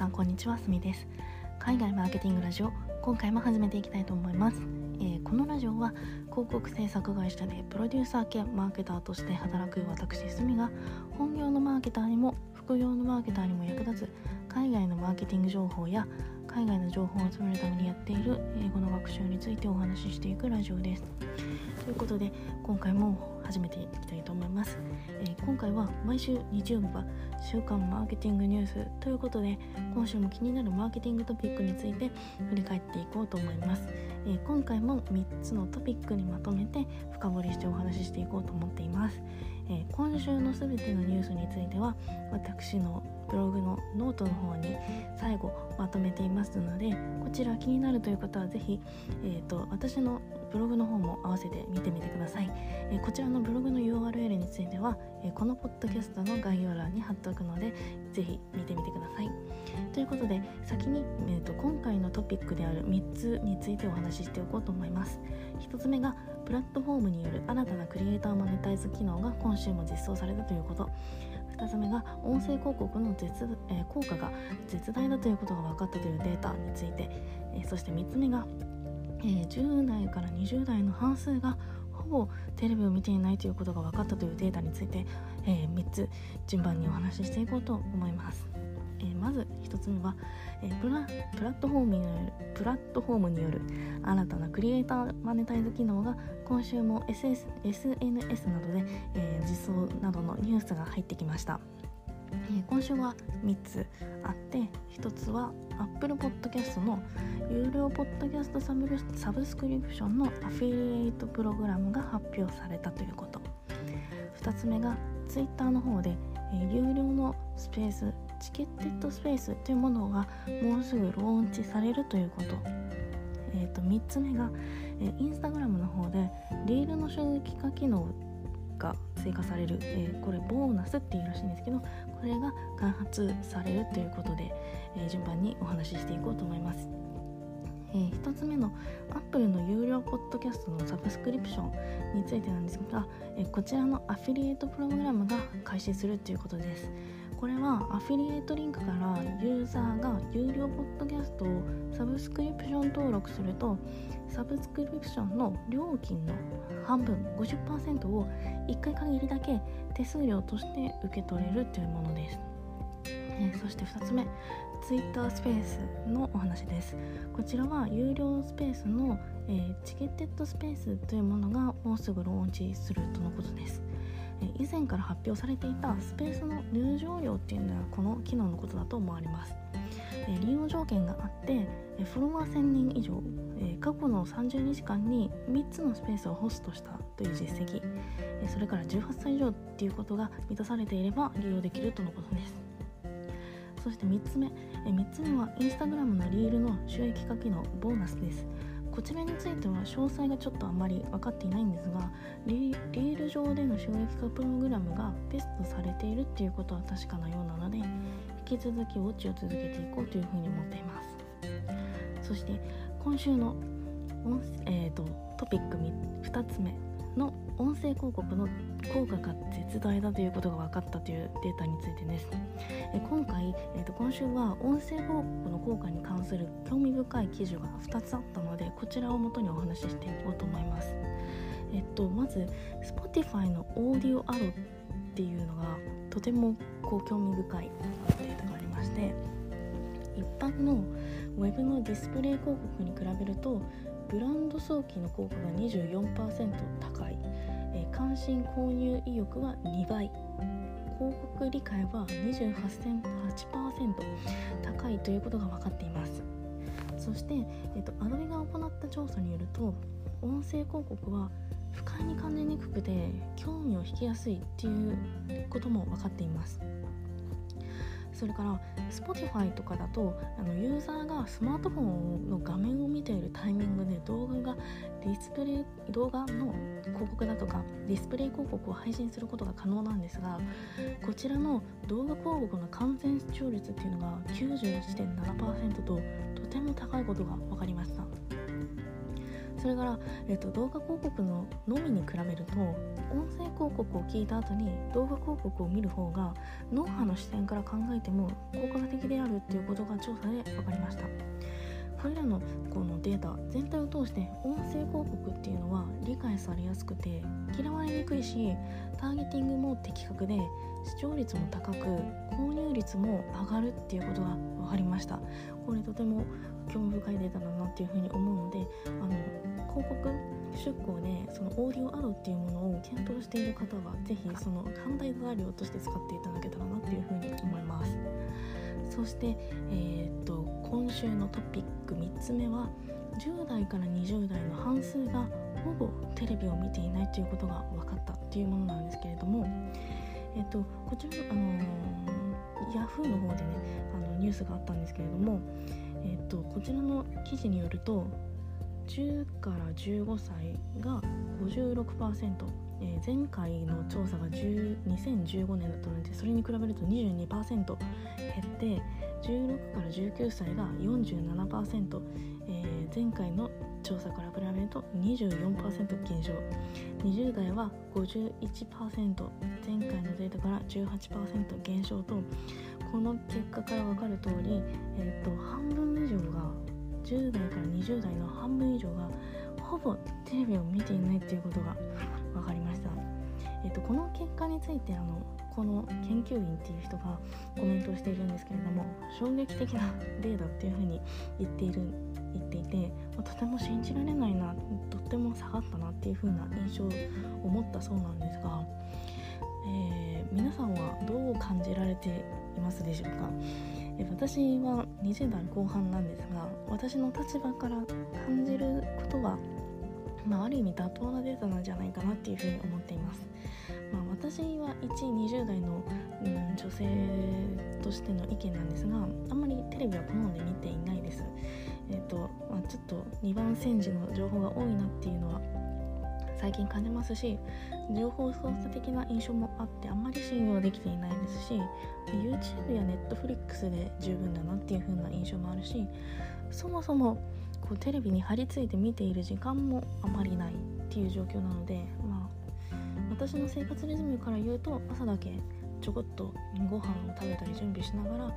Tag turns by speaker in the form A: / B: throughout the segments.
A: さんこんにちはすみです。海外マーケティングラジオ今回も始めていきたいと思います、えー、このラジオは広告制作会社でプロデューサー兼マーケターとして働く私すみが本業のマーケターにも副業のマーケターにも役立つ海外のマーケティング情報や海外の情報を集めるためにやっている英語の学習についてお話ししていくラジオです。ということで今回も始めていきたいと思います、えー、今回は毎週日曜日は週刊マーケティングニュースということで今週も気になるマーケティングトピックについて振り返っていこうと思います、えー、今回も3つのトピックにまとめて深掘りしてお話ししていこうと思っています、えー、今週のすべてのニュースについては私のブログのノートの方に最後まとめていますのでこちら気になるという方は是非、えーと、私のブログの方も合わせて見てみてください、えー、こちらのブログの URL については、えー、このポッドキャストの概要欄に貼っておくので是非見てみてください。ということで先に、えーと、今回のトピックである3つについてお話ししておこうと思います。1つ目がプラットフォームによる新たなクリエイターマネタイズ機能が今週も実装されたということ。2つ目が音声広告の絶、えー、効果が絶大だということが分かったというデータについて、えー、そして3つ目が、えー、10代から20代の半数がほぼテレビを見ていないということが分かったというデータについて、え3つ順番にお話ししていこうと思います。えー、まず1つ目は、えー、プラプラットフォームによるプラットフォームによる新たなクリエイターマネタイズ機能が今週も SS SNS などで、えー、実装などのニュースが入ってきました。え今週は3つあって1つは Apple Podcast の有料ポッドキャストサブサブスクリプションのアフィリエイトプログラムが発表されたということ2つ目が Twitter の方で、え有料のスペースチケッテッドスペースというものがもうすぐローンチされるということ,、えー、と3つ目が、えー、インスタグラムの方でリールの収益化機能が追加される、えー、これボーナスっていうらしいんですけどこれが開発されるということで、えー、順番にお話ししていこうと思います。えー、1つ目のアップルの有料ポッドキャストのサブスクリプションについてなんですが、え、こちらのアフィリエイトプログラムが開始するということです。これはアフィリエイトリンクからユーザーが有料ポッドキャストをサブスクリプション登録するとサブスクリプションの料金の半分50%を1回限りだけ手数料として受け取れるというものです、え、そして2つ目 Twitter スペースのお話です。こちらは有料スペースの、え、チケッテッドスペースというものがもうすぐローンチするとのことです。以前から発表されていたスペースの入場料っていうのはこの機能のことだと思われます。利用条件があってフォロワー1000人以上過去の30日間に3つのスペースをホストしたという実績それから18歳以上っていうことが満たされていれば利用できるとのことです。そして3つ目3つ目はインスタグラムのリールの収益化機能ボーナスです。こちらについては詳細がちょっとあまり分かっていないんですがリール上での収益化プログラムがベストされているっていうことは確かなようなので引き続きウォッチを続けていこうというふうに思っています。そして今週の、えーと、トピック2つ目の音声広告の効果が絶大だということが分かったというデータについてです。え今回、えーと、今週は音声広告の効果に関する興味深い記事が2つあったのでこちらをもとにお話ししていこうと思います。えっと、まず Spotify のオーディオアドっていうのがとてもこう興味深いデータがありまして一般のウェブのディスプレイ広告に比べるとブランド早期の効果が24%高い、えー、関心購入意欲は2倍。広告理解は28.8%高いということが分かっています。そして、えーと、アドビが行った調査によると音声広告は不快に感じにくくて興味を引きやすいっていうことも分かっています。それから Spotify とかだとあのユーザーがスマートフォンの画面を見ているタイミングで動画がディスプレイ動画の広告だとかディスプレイ広告を配信することが可能なんですがこちらの動画広告の完全視聴率っていうのが91.7%ととても高いことが分かりました。それから、えーと、動画広告ののみに比べると音声広告を聞いた後に動画広告を見る方が脳波の視点から考えても効果的であるっていうことが調査で分かりました。これらのこのデータ全体を通して音声広告っていうのは理解されやすくて嫌われにくいしターゲティングも的確で視聴率も高く購入率も上がるっていうことが分かりました。これとても興味深いデータだなっていうふうに思うのであの広告出向でそのオーディオアドっていうものを検討している方は是非その判断材料として使っていただけたらなっていうふうに思います。そして、えー、っと今週のトピック3つ目は10代から20代の半数がほぼテレビを見ていないということが分かったっていうものなんですけれどもえっと、こちら、あのー、ヤフーの方でねあのニュースがあったんですけれども、えっと、こちらの記事によると10から15歳が56%、えー、前回の調査が2015年だったのでそれに比べると22%減って16から19歳が47%、えー、前回の調査から比べると24%減少。20代は51%前回のデータから18%減少とこの結果から分かる通り、えーと、半分以上が10代から20代の半分以上がほぼテレビを見ていないっていうことが分かりました。えーと、この結果についてあのこの研究員っていう人がコメントをしているんですけれども衝撃的なデータっていうふうに言っている言っていて、ま、とても信じられないなとっても下がったなっていう風な印象を持ったそうなんですが、えー、皆さんはどう感じられていますでしょうか、え私は20代後半なんですが私の立場から感じることは、まあ、ある意味妥当なデータなんじゃないかなっていうふうに思っています。まあ、私は1 20代の、うん、女性としての意見なんですがあんまりテレビは好んで見ていないです。えーとまあ、ちょっと2番煎じの情報が多いなっていうのは最近感じますし情報操作的な印象もあってあんまり信用できていないですし YouTube や Netflix で十分だなっていう風な印象もあるしそもそもこうテレビに張り付いて見ている時間もあまりないっていう状況なので、まあ、私の生活リズムから言うと朝だけちょこっとご飯を食べたり準備しながら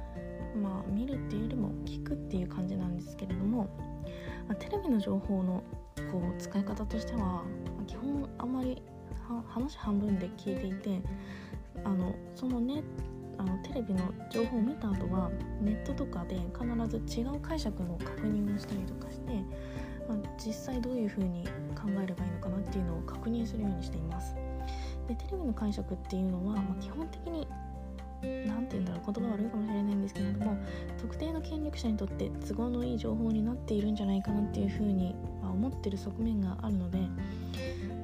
A: まあ、見るっていうよりも聞くっていう感じなんですけれども、まあ、テレビの情報のこう使い方としては、基本あんまり話半分で聞いていてあのそのねあのテレビの情報を見た後はネットとかで必ず違う解釈の確認をしたりとかして、まあ、実際どういうふうに考えればいいのかなっていうのを確認するようにしています。でテレビの解釈っていうのは、まあ、基本的に何て言うんだろう言葉悪いかもしれないんですけれども特定の権力者にとって都合のいい情報になっているんじゃないかなっていうふうに、ま思ってる側面があるので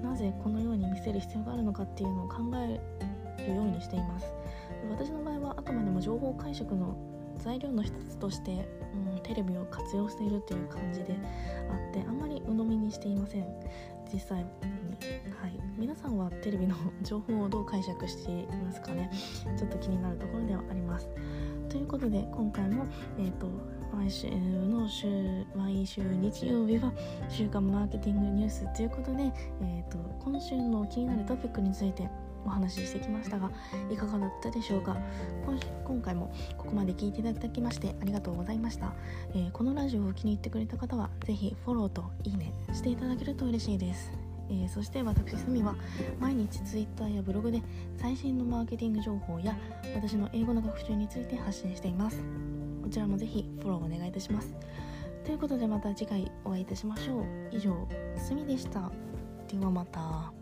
A: なぜこのように見せる必要があるのかっていうのを考えるようにしています私の場合はあくまでも情報解釈の材料の一つとして、うん、テレビを活用しているという感じであってあんまり鵜呑みにしていません。実際に、はい、皆さんはテレビの情報をどう解釈していますかね？ちょっと気になるところではあります。ということで今回も、えーと、毎週の週毎週日曜日は週刊マーケティングニュースということで、えーと今週の気になるトピックについてお話ししてきましたがいかがだったでしょうか？今回もここまで聞いていただきましてありがとうございました、えー、このラジオを気に入ってくれた方は是非フォローといいねしていただけると嬉しいです。えー、そして私すみは毎日 Twitter やブログで最新のマーケティング情報や私の英語の学習について発信しています。こちらもぜひフォローお願いいたします。ということでまた次回お会いいたしましょう。以上すみでした。ではまた。